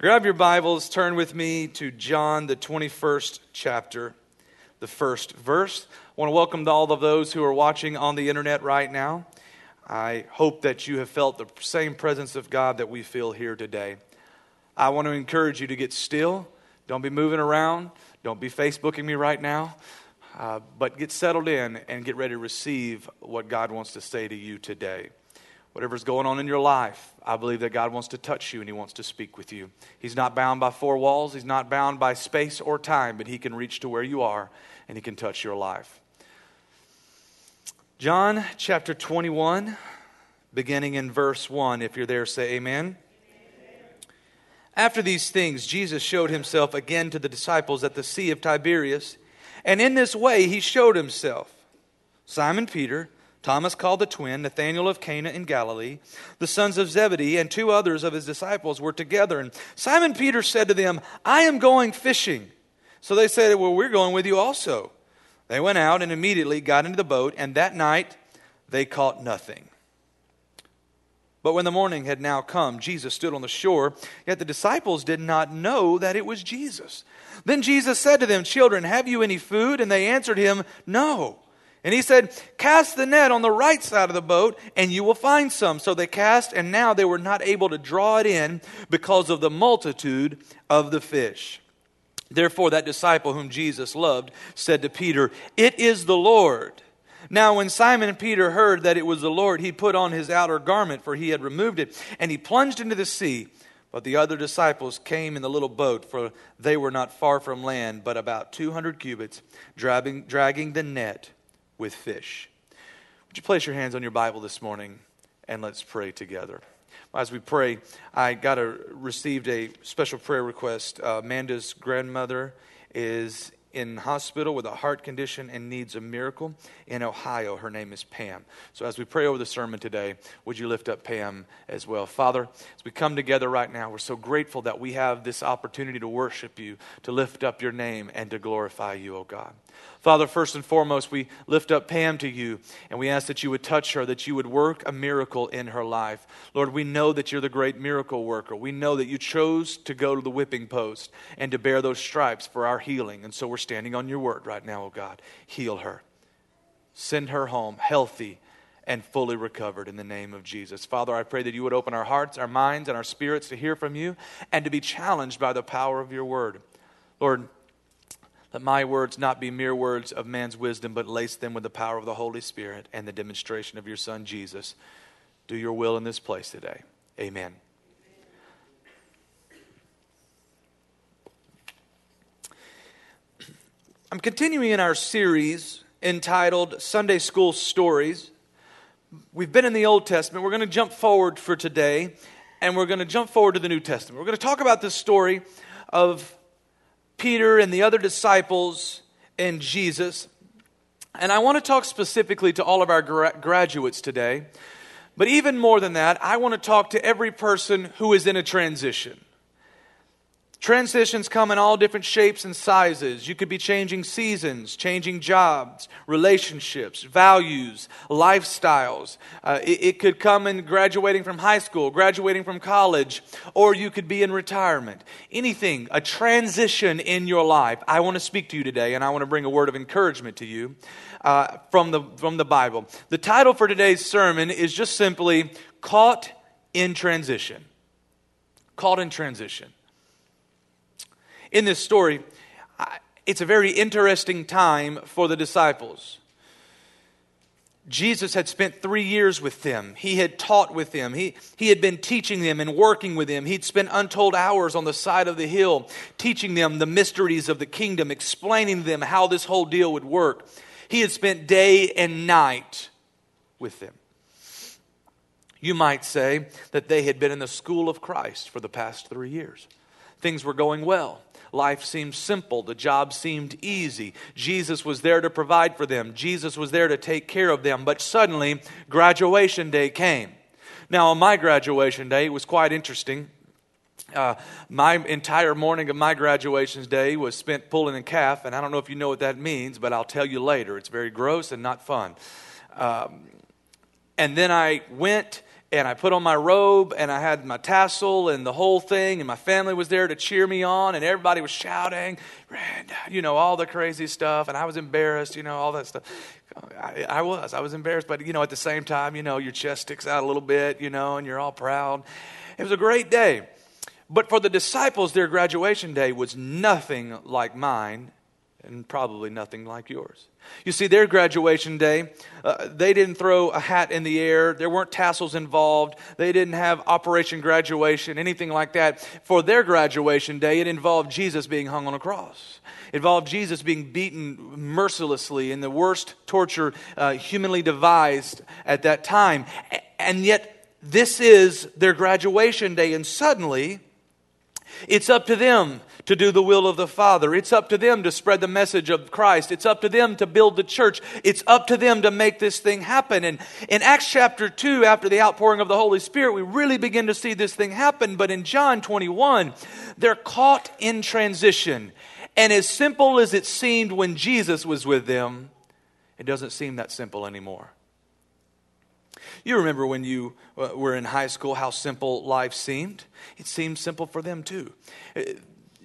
Grab your Bibles, turn with me to John, the 21st chapter, the first verse. I want to welcome all of those who are watching on the internet right now. I hope that you have felt the same presence of God that we feel here today. I want to encourage you to get still. Don't be moving around. Don't be Facebooking me right now. Uh, but get settled in and get ready to receive what God wants to say to you today. Whatever's going on in your life, I believe that God wants to touch you and He wants to speak with you. He's not bound by four walls, He's not bound by space or time, but He can reach to where you are and He can touch your life. John chapter 21, beginning in verse 1. If you're there, say amen. After these things, Jesus showed himself again to the disciples at the Sea of Tiberias, and in this way he showed himself. Simon Peter, Thomas called the twin, Nathanael of Cana in Galilee, the sons of Zebedee, and two others of his disciples were together. And Simon Peter said to them, I am going fishing. So they said, Well, we're going with you also. They went out and immediately got into the boat, and that night they caught nothing. But when the morning had now come, Jesus stood on the shore, yet the disciples did not know that it was Jesus. Then Jesus said to them, Children, have you any food? And they answered him, No. And he said, Cast the net on the right side of the boat, and you will find some. So they cast, and now they were not able to draw it in because of the multitude of the fish. Therefore, that disciple whom Jesus loved said to Peter, It is the Lord. Now, when Simon and Peter heard that it was the Lord, he put on his outer garment, for he had removed it, and he plunged into the sea. But the other disciples came in the little boat, for they were not far from land, but about 200 cubits, dragging, dragging the net with fish. Would you place your hands on your Bible this morning and let's pray together? as we pray, I got a received a special prayer request. Uh, Amanda's grandmother is in hospital with a heart condition and needs a miracle in Ohio. Her name is Pam. So as we pray over the sermon today, would you lift up Pam as well? Father, as we come together right now, we're so grateful that we have this opportunity to worship you, to lift up your name, and to glorify you, O oh God. Father, first and foremost, we lift up Pam to you and we ask that you would touch her, that you would work a miracle in her life. Lord, we know that you're the great miracle worker. We know that you chose to go to the whipping post and to bear those stripes for our healing. And so we're standing on your word right now, oh God. Heal her. Send her home healthy and fully recovered in the name of Jesus. Father, I pray that you would open our hearts, our minds, and our spirits to hear from you and to be challenged by the power of your word. Lord, let my words not be mere words of man's wisdom, but lace them with the power of the Holy Spirit and the demonstration of your Son, Jesus. Do your will in this place today. Amen. I'm continuing in our series entitled Sunday School Stories. We've been in the Old Testament. We're going to jump forward for today, and we're going to jump forward to the New Testament. We're going to talk about this story of Peter and the other disciples and Jesus. And I want to talk specifically to all of our gra- graduates today. But even more than that, I want to talk to every person who is in a transition. Transitions come in all different shapes and sizes. You could be changing seasons, changing jobs, relationships, values, lifestyles. Uh, it, it, could come in graduating from high school, graduating from college, or you could be in retirement. Anything, a transition in your life. I want to speak to you today, and I want to bring a word of encouragement to you uh, from, the, from the Bible. The title for today's sermon is just simply Caught in Transition. Caught in Transition in this story, it's a very interesting time for the disciples. Jesus had spent three years with them. He had taught with them. He, he had been teaching them and working with them. He'd spent untold hours on the side of the hill teaching them the mysteries of the kingdom, explaining to them how this whole deal would work. He had spent day and night with them. You might say that they had been in the school of Christ for the past three years. Things were going well. Life seemed simple. The job seemed easy. Jesus was there to provide for them, Jesus was there to take care of them. But suddenly, graduation day came. Now, on my graduation day, it was quite interesting. Uh, my entire morning of my graduation day was spent pulling a calf, and I don't know if you know what that means, but I'll tell you later. It's very gross and not fun. Um, and then I went and I put on my robe and I had my tassel and the whole thing, and my family was there to cheer me on, and everybody was shouting, you know, all the crazy stuff, and I was embarrassed, you know, all that stuff. I, I, was, I was embarrassed, but you know, at the same time, you know, your chest sticks out a little bit, you know, and you're all proud. It was a great day. But for the disciples, their graduation day was nothing like mine and probably nothing like yours. You see, their graduation day, uh, they didn't throw a hat in the air. There weren't tassels involved. They didn't have Operation Graduation, anything like that. For their graduation day, it involved Jesus being hung on a cross. It involved Jesus being beaten mercilessly in the worst torture uh, humanly devised at that time. And yet, this is their graduation day, and suddenly, it's up to them to do the will of the Father. It's up to them to spread the message of Christ. It's up to them to build the church. It's up to them to make this thing happen. And in Acts chapter 2, after the outpouring of the Holy Spirit, we really begin to see this thing happen. But in John 21, they're caught in transition. And as simple as it seemed when Jesus was with them, it doesn't seem that simple anymore. You remember when you uh, were in high school how simple life seemed? It seemed simple for them too. Uh,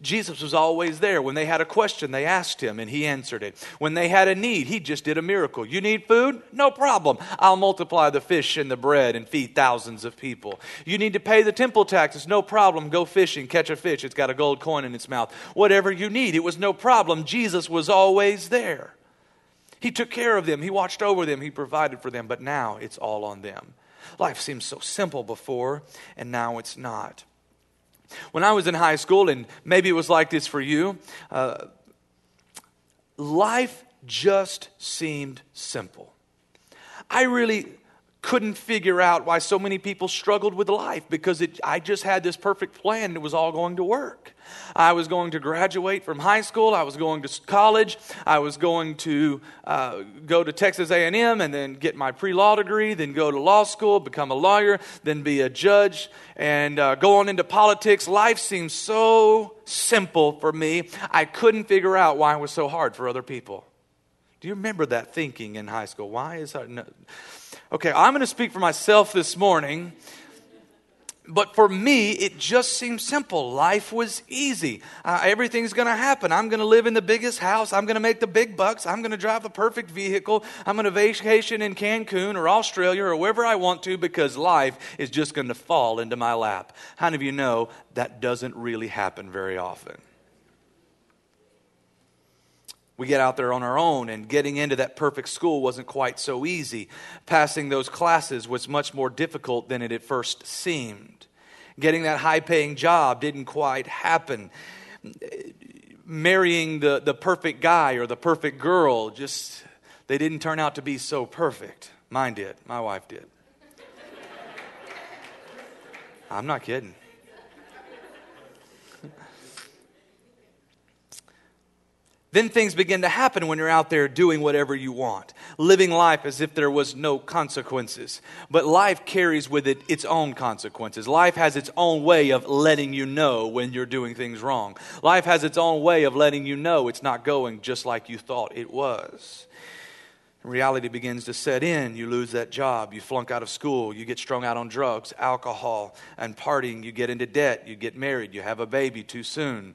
Jesus was always there. When they had a question, they asked him and he answered it. When they had a need, he just did a miracle. You need food? No problem. I'll multiply the fish and the bread and feed thousands of people. You need to pay the temple taxes? No problem. Go fishing, catch a fish. It's got a gold coin in its mouth. Whatever you need, it was no problem. Jesus was always there. He took care of them, He watched over them, He provided for them, but now it's all on them. Life seemed so simple before, and now it's not. When I was in high school, and maybe it was like this for you, uh, life just seemed simple. I really couldn't figure out why so many people struggled with life because it, I just had this perfect plan and it was all going to work. I was going to graduate from high school. I was going to college. I was going to uh, go to Texas A&M and then get my pre-law degree, then go to law school, become a lawyer, then be a judge, and uh, go on into politics. Life seemed so simple for me. I couldn't figure out why it was so hard for other people. Do you remember that thinking in high school? Why is that? No. Okay, I'm going to speak for myself this morning. But for me, it just seemed simple. Life was easy. Uh, everything's going to happen. I'm going to live in the biggest house. I'm going to make the big bucks. I'm going to drive the perfect vehicle. I'm going to vacation in Cancun or Australia or wherever I want to because life is just going to fall into my lap. How many of you know that doesn't really happen very often? We get out there on our own, and getting into that perfect school wasn't quite so easy. Passing those classes was much more difficult than it at first seemed. Getting that high paying job didn't quite happen. Marrying the, the perfect guy or the perfect girl, just, they didn't turn out to be so perfect. Mine did. My wife did. I'm not kidding. Then things begin to happen when you're out there doing whatever you want, living life as if there was no consequences. But life carries with it its own consequences. Life has its own way of letting you know when you're doing things wrong. Life has its own way of letting you know it's not going just like you thought it was. Reality begins to set in. You lose that job. You flunk out of school. You get strung out on drugs, alcohol, and partying. You get into debt. You get married. You have a baby too soon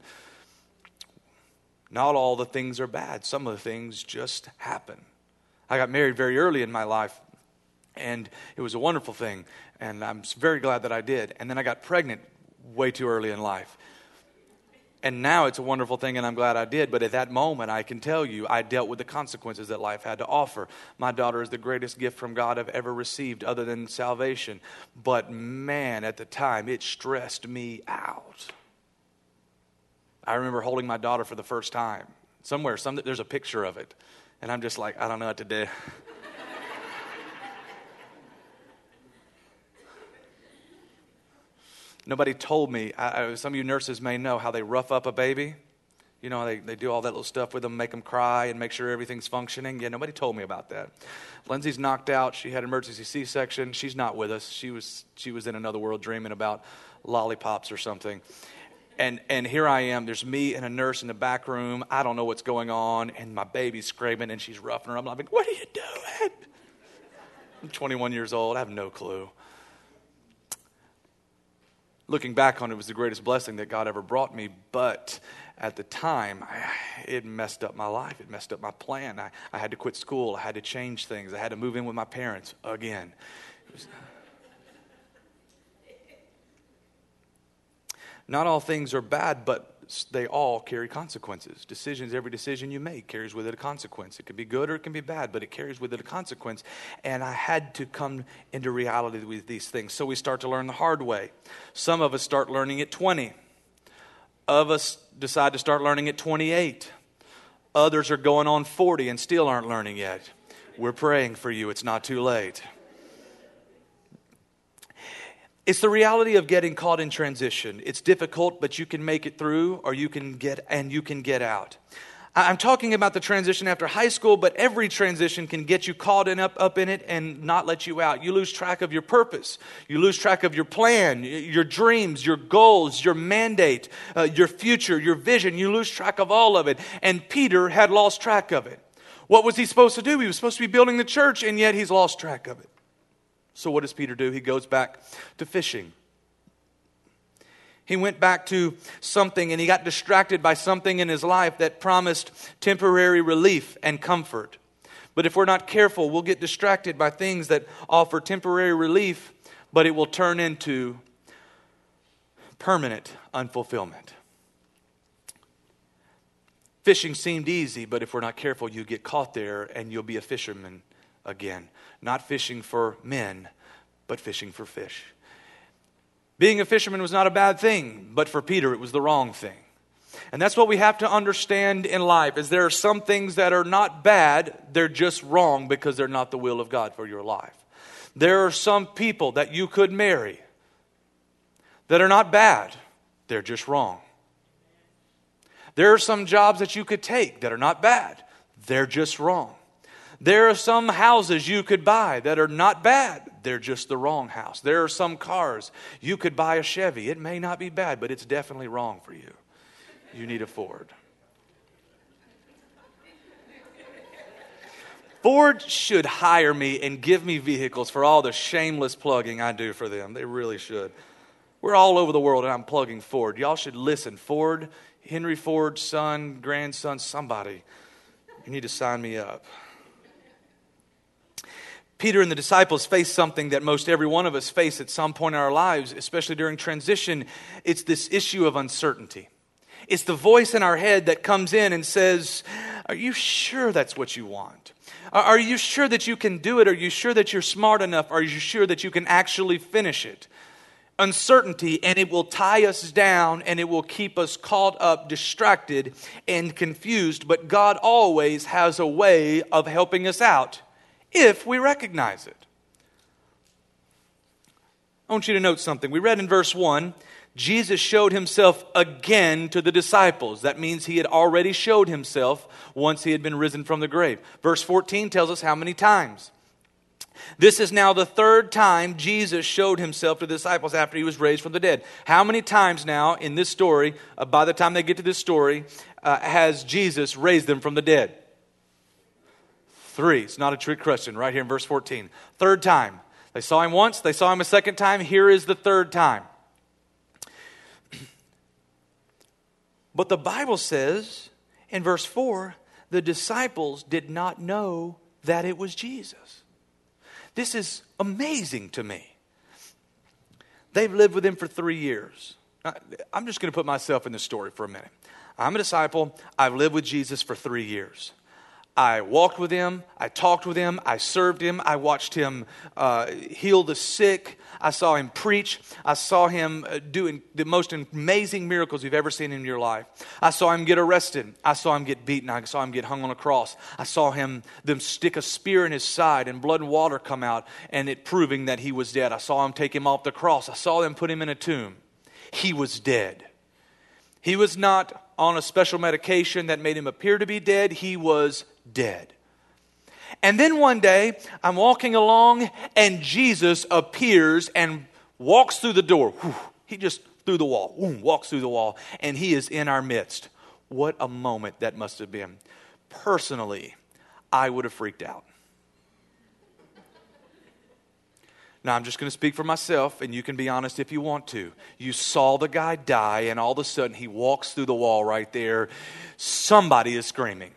not all the things are bad, some of the things just happen. I got married very early in my life, and it was a wonderful thing, and I'm very glad that I did. And then I got pregnant way too early in life. And now it's a wonderful thing, and I'm glad I did. But at that moment, I can tell you, I dealt with the consequences that life had to offer. My daughter is the greatest gift from God I've ever received, other than salvation. But man, at the time, it stressed me out. I remember holding my daughter for the first time. Somewhere, some, there's a picture of it. And I'm just like, I don't know what to do. Nobody told me. I, some of you nurses may know how they rough up a baby. You know, they, they do all that little stuff with them, make them cry and make sure everything's functioning. Yeah, nobody told me about that. Lindsay's knocked out. She had an emergency C section. She's not with us. She was, she was in another world dreaming about lollipops or something and and here I am. There's me and a nurse in the back room. I don't know what's going on, and my baby's screaming, and she's roughing her. I'm like, "What are you doing?" I'm 21 years old. I have no clue. looking back on it, it was the greatest blessing that God ever brought me. But at the time, it messed up my life. It messed up my plan. I, I had to quit school. I had to change things. I had to move in with my parents again. Was, not all things are bad, but they all carry consequences. Decisions, every decision you make carries with it a consequence. It can be good or it can be bad, but it carries with it a consequence. And I had to come into reality with these things. So we start to learn the hard way. Some of us start learning at 20. Of us decide to start learning at 28. Others are going on 40 and still aren't learning yet. We're praying for you. It's not too late. It's the reality of getting caught in transition. It's difficult, but you can make it through or you can get and you can get out. I'm talking about the transition after high school, but every transition can get you caught in up, up in it and not let you out. You lose track of your purpose. You lose track of your plan, your dreams, your goals, your mandate, uh, your future, your vision. You lose track of all of it. And Peter had lost track of it. What was he supposed to do? He was supposed to be building the church, and yet he's lost track of it. So, what does Peter do? He goes back to fishing. He went back to something and he got distracted by something in his life that promised temporary relief and comfort. But if we're not careful, we'll get distracted by things that offer temporary relief, but it will turn into permanent unfulfillment. Fishing seemed easy, but if we're not careful, you get caught there and you'll be a fisherman again. Not fishing for men, but fishing for fish. Being a fisherman was not a bad thing, but for Peter it was the wrong thing. And that's what we have to understand in life is there are some things that are not bad, they're just wrong because they're not the will of God for your life. There are some people that you could marry that are not bad, they're just wrong. There are some jobs that you could take that are not bad, they're just wrong. There are some houses you could buy that are not bad. They're just the wrong house. There are some cars you could buy a Chevy. It may not be bad, but it's definitely wrong for you. You need a Ford. Ford should hire me and give me vehicles for all the shameless plugging I do for them. They really should. We're all over the world and I'm plugging Ford. Y'all should listen. Ford, Henry Ford's son, grandson, somebody. You need to sign me up. Peter and the disciples face something that most every one of us face at some point in our lives, especially during transition. It's this issue of uncertainty. It's the voice in our head that comes in and says, Are you sure that's what you want? Are you sure that you can do it? Are you sure that you're smart enough? Are you sure that you can actually finish it? Uncertainty, and it will tie us down and it will keep us caught up, distracted, and confused. But God always has a way of helping us out if we recognize it. I want you to note something. We read in verse 1 Jesus showed himself again to the disciples. That means he had already showed himself once he had been risen from the grave. Verse 14 tells us how many times. This is now the third time Jesus showed himself to the disciples after he was raised from the dead. How many times now in this story, uh, by the time they get to this story, uh, has Jesus raised them from the dead? Three. It's not a trick question, right here in verse 14. Third time. They saw him once, they saw him a second time. Here is the third time. But the Bible says in verse 4 the disciples did not know that it was Jesus. This is amazing to me. They've lived with him for three years. I'm just going to put myself in the story for a minute. I'm a disciple. I've lived with Jesus for three years. I walked with him. I talked with him. I served him. I watched him uh, heal the sick. I saw him preach. I saw him uh, doing the most amazing miracles you've ever seen in your life. I saw him get arrested. I saw him get beaten. I saw him get hung on a cross. I saw him them stick a spear in his side and blood and water come out and it proving that he was dead. I saw him take him off the cross. I saw them put him in a tomb. He was dead. He was not on a special medication that made him appear to be dead. He was dead. And then one day, I'm walking along, and Jesus appears and walks through the door. Whew, he just through the wall, walks through the wall, and he is in our midst. What a moment that must have been. Personally, I would have freaked out. Now, I'm just going to speak for myself, and you can be honest if you want to. You saw the guy die, and all of a sudden he walks through the wall right there. Somebody is screaming.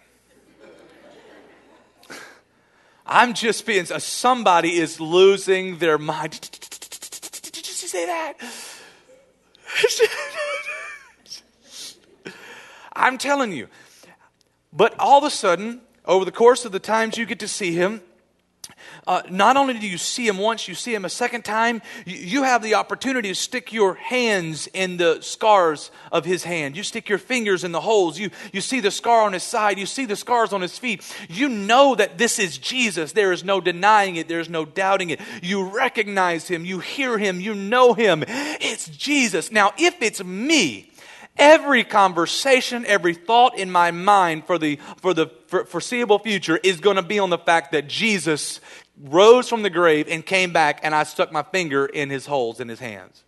I'm just being, somebody is losing their mind. Did you say that? I'm telling you. But all of a sudden, over the course of the times you get to see him, uh, not only do you see him once, you see him a second time, you, you, have the opportunity to stick your hands in the scars of his hand. You stick your fingers in the holes. You, you see the scar on his side. You see the scars on his feet. You know that this is Jesus. There is no denying it, there's no doubting it. You recognize him, you hear him, you know him. It's Jesus. Now, if it's me, Every conversation, every thought in my mind for the, for the foreseeable future is going to be on the fact that Jesus rose from the grave and came back, and I stuck my finger in his holes in his hands.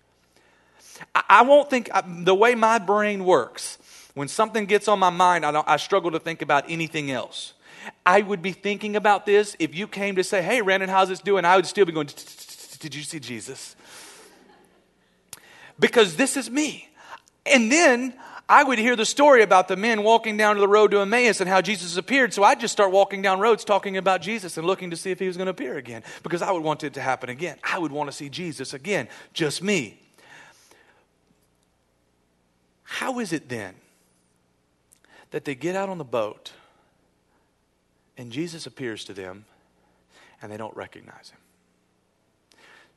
I, I won't think, I, the way my brain works, when something gets on my mind, I, I struggle to think about anything else. I would be thinking about this if you came to say, Hey, Brandon, how's this doing? I would still be going, Did you see Jesus? Because this is me. And then I would hear the story about the men walking down to the road to Emmaus and how Jesus appeared. So I'd just start walking down roads talking about Jesus and looking to see if he was going to appear again because I would want it to happen again. I would want to see Jesus again, just me. How is it then that they get out on the boat and Jesus appears to them and they don't recognize him?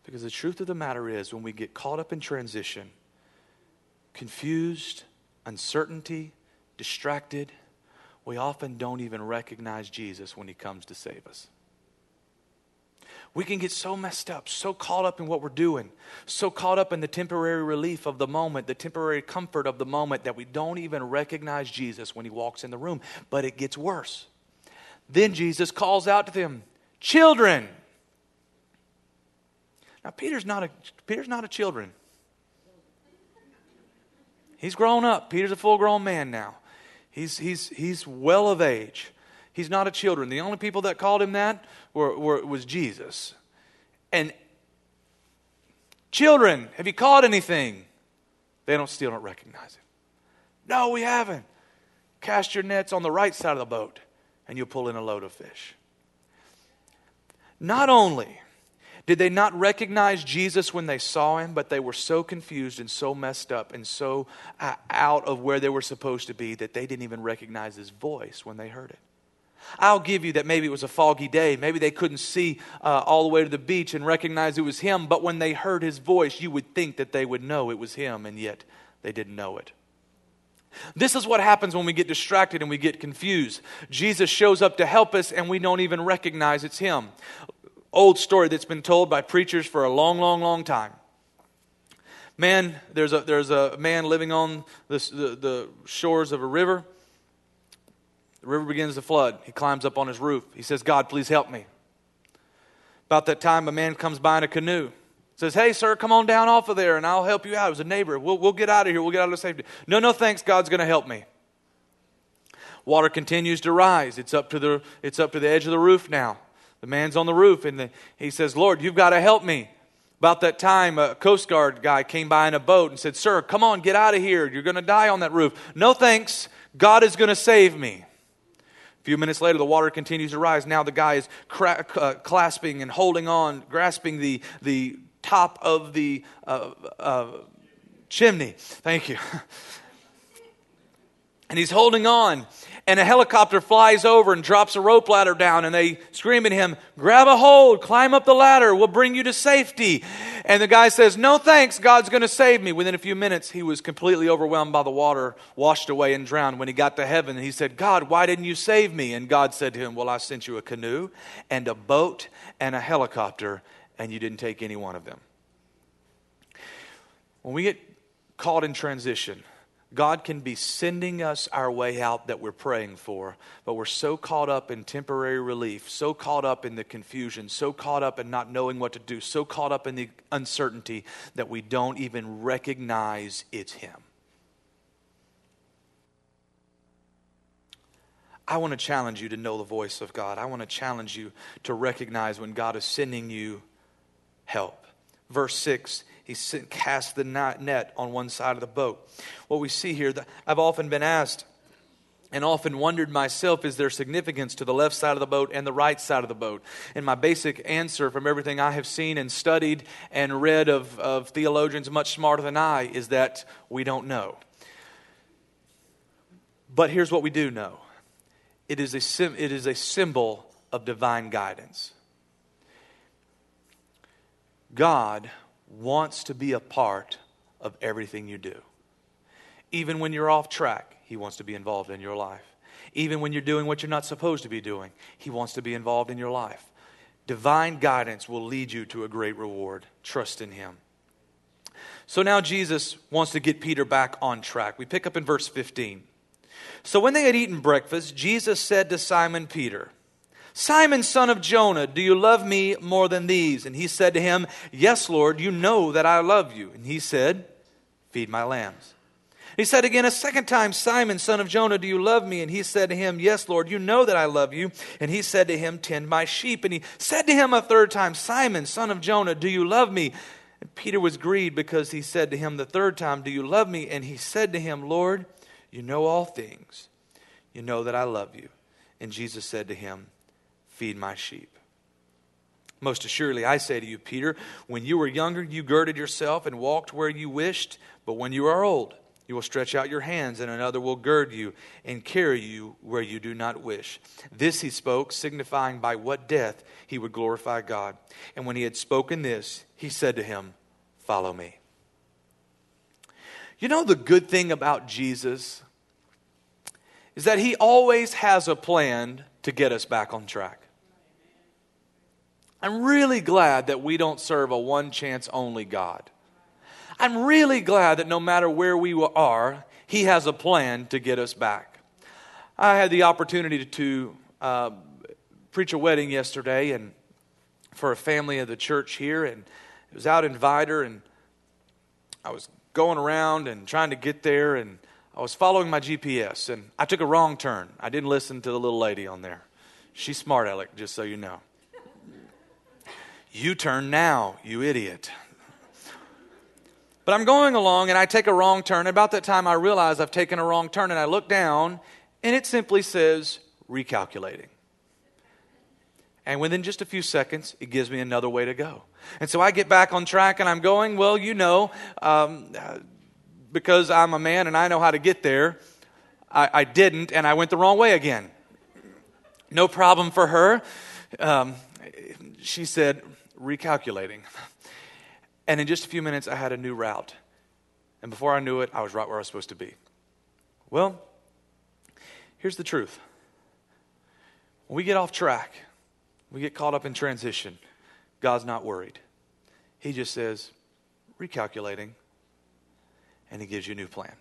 Because the truth of the matter is, when we get caught up in transition, confused, uncertainty, distracted, we often don't even recognize Jesus when he comes to save us. We can get so messed up, so caught up in what we're doing, so caught up in the temporary relief of the moment, the temporary comfort of the moment, that we don't even recognize Jesus when he walks in the room. But it gets worse. Then Jesus calls out to them, Children. Now, Peter's not a, Peter's not a children. He's grown up. Peter's a full grown man now. He's, he's, he's well of age. He's not a children. The only people that called him that were, were, was Jesus. And children, have you caught anything? They don't still don't recognize him. No, we haven't. Cast your nets on the right side of the boat, and you'll pull in a load of fish. Not only did they not recognize Jesus when they saw him, but they were so confused and so messed up and so uh, out of where they were supposed to be that they didn't even recognize his voice when they heard it? I'll give you that maybe it was a foggy day. Maybe they couldn't see uh, all the way to the beach and recognize it was him, but when they heard his voice, you would think that they would know it was him, and yet they didn't know it. This is what happens when we get distracted and we get confused. Jesus shows up to help us and we don't even recognize it's him old story that's been told by preachers for a long, long, long time. Man, there's a, there's a man living on this, the, the shores of a river. The river begins to flood. He climbs up on his roof. He says, God, please help me. About that time, a man comes by in a canoe. Says, Hey, sir, come on down off of there and I'll help you out. It was a neighbor. We'll, we'll get out of here. We'll get out of safety. No, no, thanks. God's going to help me. Water continues to rise. It's up to the, it's up to the edge of the roof now. The man's on the roof and the, he says, Lord, you've got to help me. About that time, a Coast Guard guy came by in a boat and said, Sir, come on, get out of here. You're going to die on that roof. No thanks. God is going to save me. A few minutes later, the water continues to rise. Now the guy is cra- uh, clasping and holding on, grasping the, the top of the uh, uh, chimney. Thank you. and he's holding on and a helicopter flies over and drops a rope ladder down and they scream at him grab a hold climb up the ladder we'll bring you to safety. And the guy says no thanks god's going to save me. Within a few minutes he was completely overwhelmed by the water washed away and drowned when he got to heaven. He said god why didn't you save me? And god said to him well i sent you a canoe and a boat and a helicopter and you didn't take any one of them. When we get caught in transition God can be sending us our way out that we're praying for, but we're so caught up in temporary relief, so caught up in the confusion, so caught up in not knowing what to do, so caught up in the uncertainty that we don't even recognize it's Him. I want to challenge you to know the voice of God. I want to challenge you to recognize when God is sending you help. Verse 6 he cast the net on one side of the boat. What we see here, I've often been asked and often wondered myself is there significance to the left side of the boat and the right side of the boat? And my basic answer from everything I have seen and studied and read of, of theologians much smarter than I is that we don't know. But here's what we do know it is a, it is a symbol of divine guidance. God wants to be a part of everything you do. Even when you're off track, He wants to be involved in your life. Even when you're doing what you're not supposed to be doing, He wants to be involved in your life. Divine guidance will lead you to a great reward. Trust in Him. So now Jesus wants to get Peter back on track. We pick up in verse 15. So when they had eaten breakfast, Jesus said to Simon Peter, Simon, son of Jonah, do you love me more than these? And he said to him, Yes, Lord, you know that I love you. And he said, Feed my lambs. He said again a second time, Simon, son of Jonah, do you love me? And he said to him, Yes, Lord, you know that I love you. And he said to him, Tend my sheep. And he said to him a third time, Simon, son of Jonah, do you love me? And Peter was grieved because he said to him the third time, Do you love me? And he said to him, Lord, you know all things. You know that I love you. And Jesus said to him, Feed my sheep. Most assuredly, I say to you, Peter, when you were younger, you girded yourself and walked where you wished, but when you are old, you will stretch out your hands, and another will gird you and carry you where you do not wish. This he spoke, signifying by what death he would glorify God. And when he had spoken this, he said to him, Follow me. You know the good thing about Jesus is that he always has a plan to get us back on track. I'm really glad that we don't serve a one chance only God. I'm really glad that no matter where we are, He has a plan to get us back. I had the opportunity to uh, preach a wedding yesterday and for a family of the church here, and it was out in Vidor, and I was going around and trying to get there, and I was following my GPS, and I took a wrong turn. I didn't listen to the little lady on there. She's smart, Alec, just so you know. You turn now, you idiot. But I'm going along and I take a wrong turn. About that time, I realize I've taken a wrong turn and I look down and it simply says recalculating. And within just a few seconds, it gives me another way to go. And so I get back on track and I'm going, well, you know, um, because I'm a man and I know how to get there, I, I, didn't and I went the wrong way again. No problem for her. Um, she said, recalculating. And in just a few minutes, I had a new route. And before I knew it, I was right where I was supposed to be. Well, here's the truth when we get off track, we get caught up in transition, God's not worried. He just says, recalculating, and He gives you a new plan.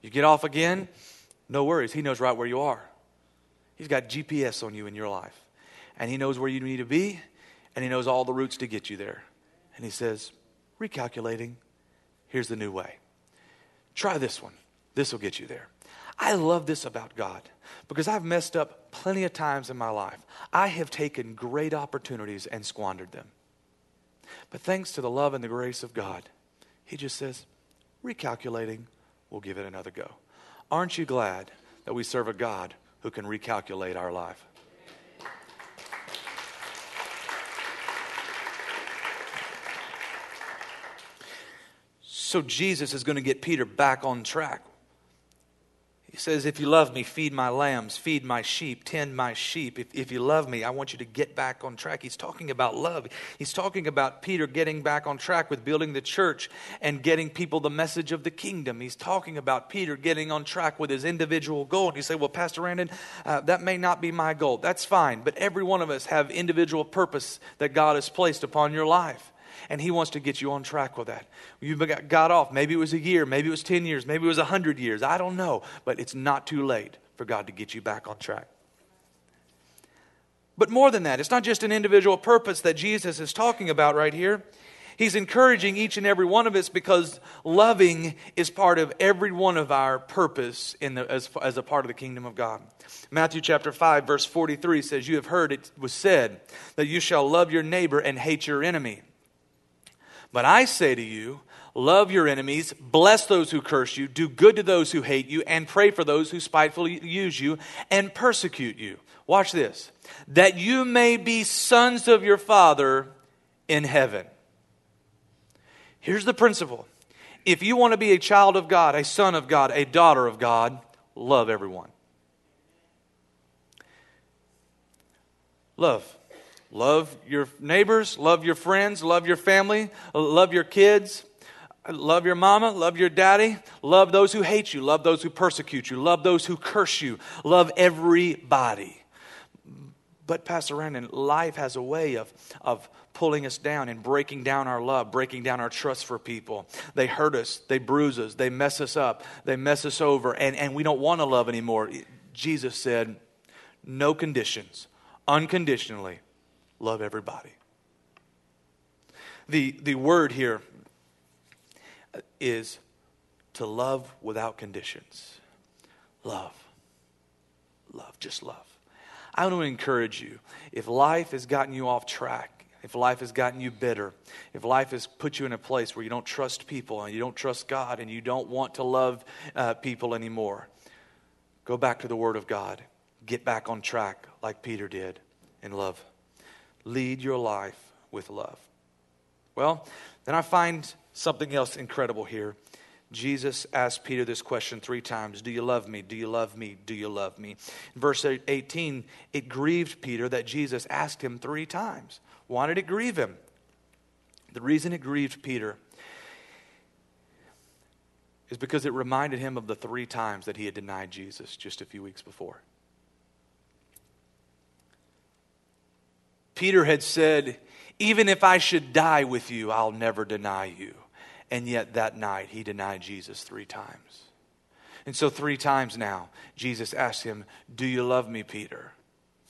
You get off again, no worries. He knows right where you are. He's got GPS on you in your life, and He knows where you need to be, and He knows all the routes to get you there. And He says, recalculating, here's the new way. Try this one. This will get you there. I love this about God because I've messed up plenty of times in my life. I have taken great opportunities and squandered them. But thanks to the love and the grace of God, He just says, recalculating, we'll give it another go. Aren't you glad that we serve a God who can recalculate our life? So Jesus is going to get Peter back on track. He says, If you love me, feed my lambs, feed my sheep, tend my sheep. If, if you love me, I want you to get back on track. He's talking about love. He's talking about Peter getting back on track with building the church and getting people the message of the kingdom. He's talking about Peter getting on track with his individual goal. And you say, Well, Pastor Brandon, uh, that may not be my goal. That's fine. But every one of us have individual purpose that God has placed upon your life and He wants to get you on track with that. You got off. Maybe it was a year, maybe it was 10 years, maybe it was 100 years. I don't know, but it's not too late for God to get you back on track. But more than that, it's not just an individual purpose that Jesus is talking about right here. He's encouraging each and every one of us because loving is part of every one of our purpose in the, as, as a part of the kingdom of God. Matthew chapter 5, verse 43 says, You have heard it was said that you shall love your neighbor and hate your enemy. But I say to you, love your enemies, bless those who curse you, do good to those who hate you, and pray for those who spitefully use you and persecute you. Watch this. That you may be sons of your Father in heaven. Here's the principle if you want to be a child of God, a son of God, a daughter of God, love everyone. Love. Love your neighbors, love your friends, love your family, love your kids, love your mama, love your daddy, love those who hate you, love those who persecute you, love those who curse you, love everybody. But, Pastor Brandon, life has a way of, of pulling us down and breaking down our love, breaking down our trust for people. They hurt us, they bruise us, they mess us up, they mess us over, and, and we don't want to love anymore. Jesus said, No conditions, unconditionally love everybody. The, the word here is to love without conditions. Love. Love, just love. I want to encourage you if life has gotten you off track, if life has gotten you bitter, if life has put you in a place where you don't trust people and you don't trust God and you don't want to love uh, people anymore, go back to the Word of God. Get back on track like Peter did in love lead your life with love. Well, then I find something else incredible here. Jesus asked Peter this question three times Do you love me? Do you love me? Do you love me? In verse 18, it grieved Peter that Jesus asked him three times. Why did it grieve him? The reason it grieved Peter is because it reminded him of the three times that he had denied Jesus just a few weeks before. Peter had said, Even if I should die with you, I'll never deny you. And yet that night, he denied Jesus three times. And so, three times now, Jesus asked him, Do you love me, Peter?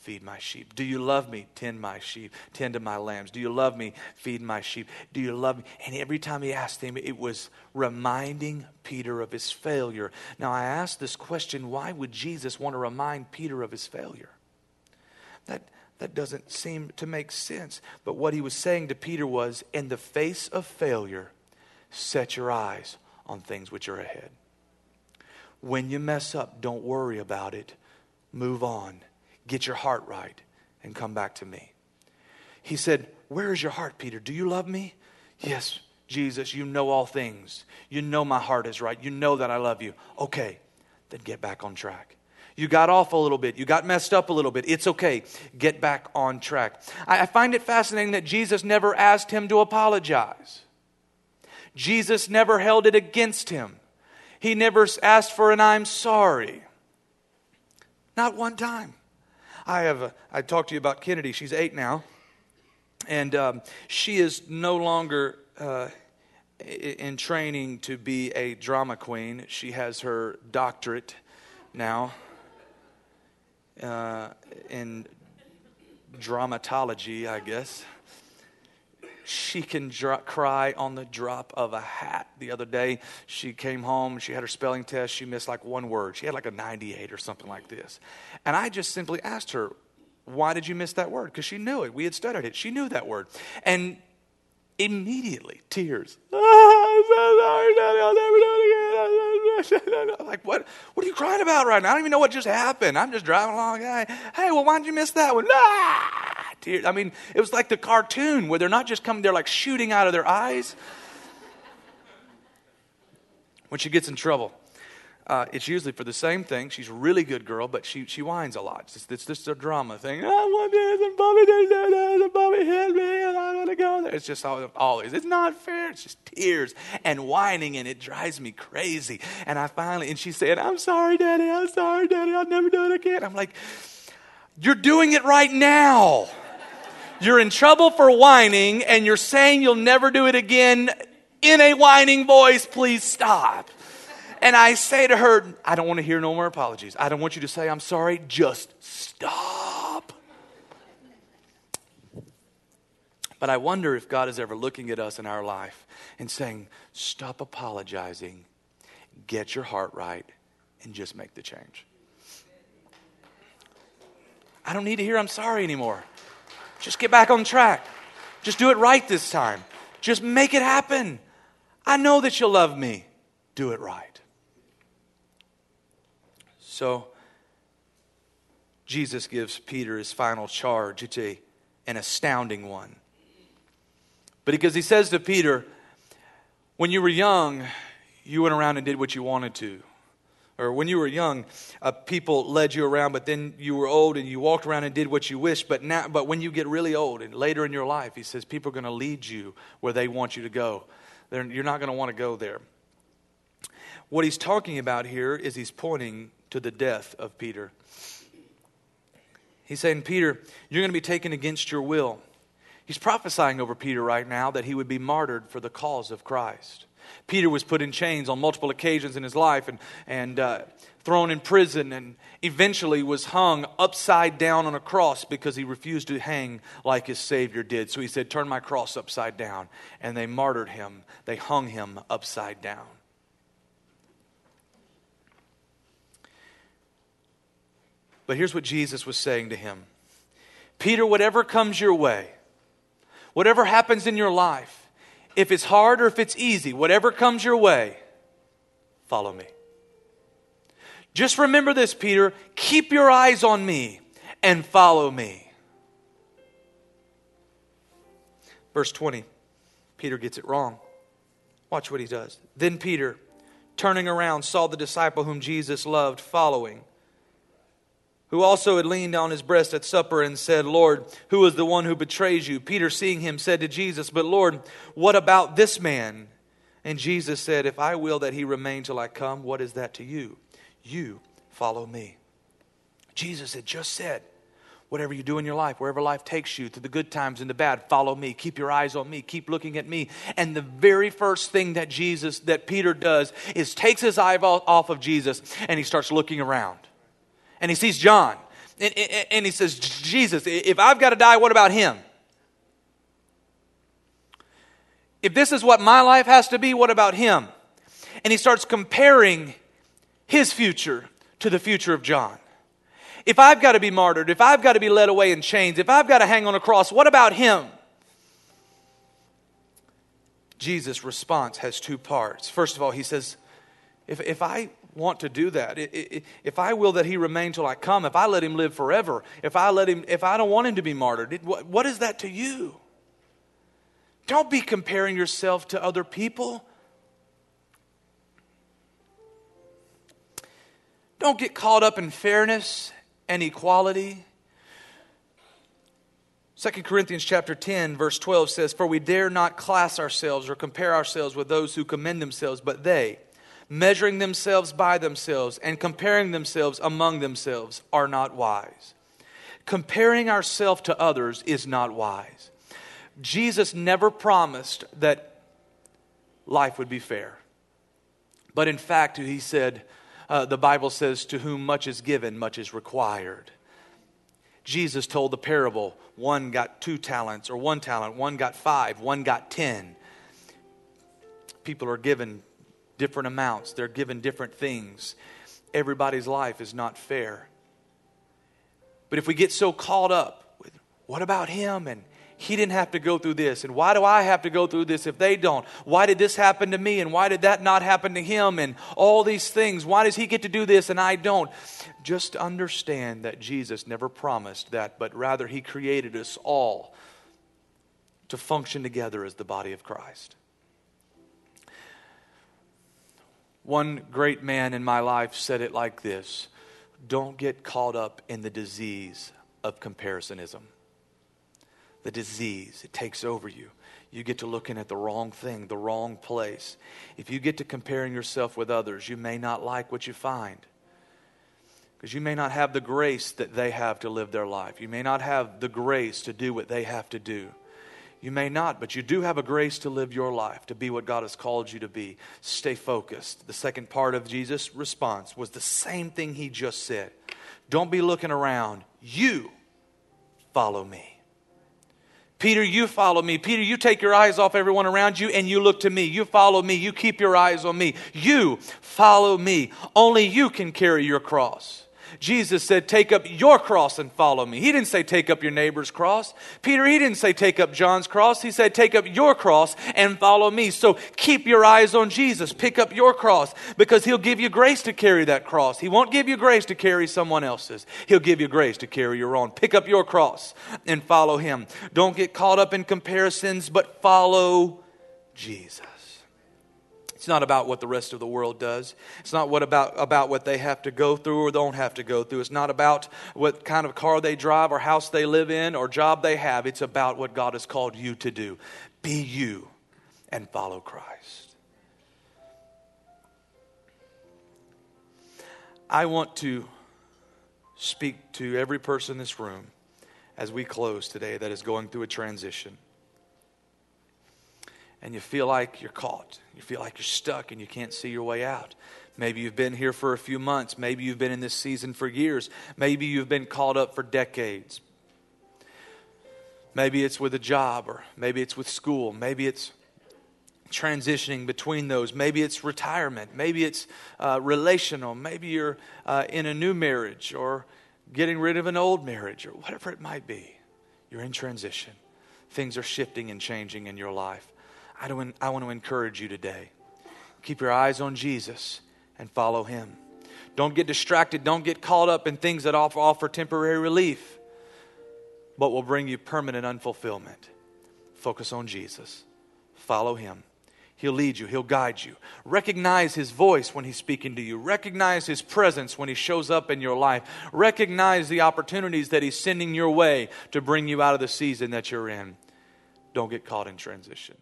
Feed my sheep. Do you love me? Tend my sheep. Tend to my lambs. Do you love me? Feed my sheep. Do you love me? And every time he asked him, it was reminding Peter of his failure. Now, I ask this question why would Jesus want to remind Peter of his failure? That, that doesn't seem to make sense. But what he was saying to Peter was in the face of failure, set your eyes on things which are ahead. When you mess up, don't worry about it. Move on. Get your heart right and come back to me. He said, Where is your heart, Peter? Do you love me? Yes, Jesus, you know all things. You know my heart is right. You know that I love you. Okay, then get back on track. You got off a little bit. You got messed up a little bit. It's okay. Get back on track. I find it fascinating that Jesus never asked him to apologize. Jesus never held it against him. He never asked for an I'm sorry. Not one time. I have a, I talked to you about Kennedy. She's eight now. And um, she is no longer uh, in training to be a drama queen. She has her doctorate now uh, in dramatology, I guess. She can cry on the drop of a hat. The other day, she came home, she had her spelling test, she missed like one word. She had like a 98 or something like this. And I just simply asked her, Why did you miss that word? Because she knew it. We had studied it. She knew that word. And immediately, tears. I'm so sorry, Daddy. I'll never do it again. like, what, what are you crying about right now? I don't even know what just happened. I'm just driving along. Hey, hey well, why did you miss that one? Ah! tears. I mean, it was like the cartoon where they're not just coming, they're like shooting out of their eyes. When she gets in trouble, uh, it's usually for the same thing. She's a really good girl, but she, she whines a lot. It's, it's just a drama thing. I want this, and Bobby did this, and Bobby hit me, and I want to go there. It's just always, it's not fair. It's just tears and whining, and it drives me crazy. And I finally, and she said, I'm sorry, Daddy, I'm sorry, Daddy, I'll never do it again. I'm like, you're doing it right now. You're in trouble for whining, and you're saying you'll never do it again in a whining voice. Please stop. And I say to her, I don't want to hear no more apologies. I don't want you to say, I'm sorry. Just stop. But I wonder if God is ever looking at us in our life and saying, Stop apologizing, get your heart right, and just make the change. I don't need to hear I'm sorry anymore. Just get back on track. Just do it right this time. Just make it happen. I know that you'll love me. Do it right. So, Jesus gives Peter his final charge. It's a, an astounding one. But because he says to Peter, when you were young, you went around and did what you wanted to. Or when you were young, uh, people led you around, but then you were old and you walked around and did what you wished. But now, but when you get really old and later in your life, he says people are going to lead you where they want you to go. They're, you're not going to want to go there. What he's talking about here is he's pointing to the death of Peter. He's saying, Peter, you're going to be taken against your will. He's prophesying over Peter right now that he would be martyred for the cause of Christ. Peter was put in chains on multiple occasions in his life and, and uh, thrown in prison and eventually was hung upside down on a cross because he refused to hang like his Savior did. So he said, Turn my cross upside down. And they martyred him, they hung him upside down. But here's what Jesus was saying to him Peter, whatever comes your way, whatever happens in your life, if it's hard or if it's easy, whatever comes your way, follow me. Just remember this, Peter. Keep your eyes on me and follow me. Verse 20, Peter gets it wrong. Watch what he does. Then Peter, turning around, saw the disciple whom Jesus loved following who also had leaned on his breast at supper and said, Lord, who is the one who betrays you? Peter, seeing him, said to Jesus, But Lord, what about this man? And Jesus said, If I will that he remain till I come, what is that to you? You follow me. Jesus had just said, Whatever you do in your life, wherever life takes you, through the good times and the bad, follow me. Keep your eyes on me. Keep looking at me. And the very first thing that Jesus, that Peter does, is takes his eye off of Jesus and he starts looking around and he sees John. And, and, and he says, Jesus, if I've got to die, what about him? If this is what my life has to be, what about him? And he starts comparing his future to the future of John. If I've got to be martyred, if I've got to be led away in chains, if I've got to hang on a cross, what about him? Jesus' response has two parts. First of all, he says, if, if I want to do that. If I will that he remain till I come, if I let him live forever, if I let him, if I don't want him to be martyred, what is that to you? Don't be comparing yourself to other people. Don't get caught up in fairness and equality. 2 Corinthians chapter 10 verse 12 says for we dare not class ourselves or compare ourselves with those who commend themselves but they measuring themselves by themselves and comparing themselves among themselves are not wise. Comparing ourselves to others is not wise. Jesus never promised that life would be fair. But in fact, he said, uh, the Bible says, to whom much is given, much is required. Jesus told the parable one got two talents, or one talent, one got five, one got ten. People are given different amounts, they're given different things. Everybody's life is not fair. But if we get so caught up with what about him and he didn't have to go through this and why do I have to go through this if they don't? Why did this happen to me and why did that not happen to him and all these things? Why does he get to do this and I don't? Just understand that Jesus never promised that, but rather he created us all to function together as the body of Christ. One great man in my life said it like this Don't get caught up in the disease of comparisonism. The disease, it takes over you. You get to looking at the wrong thing, the wrong place. If you get to comparing yourself with others, you may not like what you find. Because you may not have the grace that they have to live their life. You may not have the grace to do what they have to do. You may not, but you do have a grace to live your life, to be what God has called you to be. Stay focused. The second part of Jesus' response was the same thing he just said. Don't be looking around. You follow me. Peter, you follow me. Peter, you take your eyes off everyone around you and you look to me. You follow me. You keep your eyes on me. You follow me. Only you can carry your cross. Jesus said, Take up your cross and follow me. He didn't say, Take up your neighbor's cross. Peter, he didn't say, Take up John's cross. He said, Take up your cross and follow me. So keep your eyes on Jesus. Pick up your cross because he'll give you grace to carry that cross. He won't give you grace to carry someone else's, he'll give you grace to carry your own. Pick up your cross and follow him. Don't get caught up in comparisons, but follow Jesus. It's not about what the rest of the world does. It's not what about, about what they have to go through or don't have to go through. It's not about what kind of car they drive or house they live in or job they have. It's about what God has called you to do. Be you and follow Christ. I want to speak to every person in this room as we close today that is going through a transition and you feel like you're caught. You feel like you're stuck and you can't see your way out. Maybe you've been here for a few months. Maybe you've been in this season for years. Maybe you've been caught up for decades. Maybe it's with a job, or maybe it's with school. Maybe it's transitioning between those. Maybe it's retirement. Maybe it's uh, relational. Maybe you're uh, in a new marriage or getting rid of an old marriage or whatever it might be. You're in transition. Things are shifting and changing in your life. I, don't, I want to encourage you today. Keep your eyes on Jesus and follow him. Don't get distracted. Don't get caught up in things that offer, offer temporary relief, but will bring you permanent unfulfillment. Focus on Jesus. Follow him. He'll lead you, He'll guide you. Recognize His voice when He's speaking to you. Recognize His presence when He shows up in your life. Recognize the opportunities that He's sending your way to bring you out of the season that you're in. Don't get caught in transition.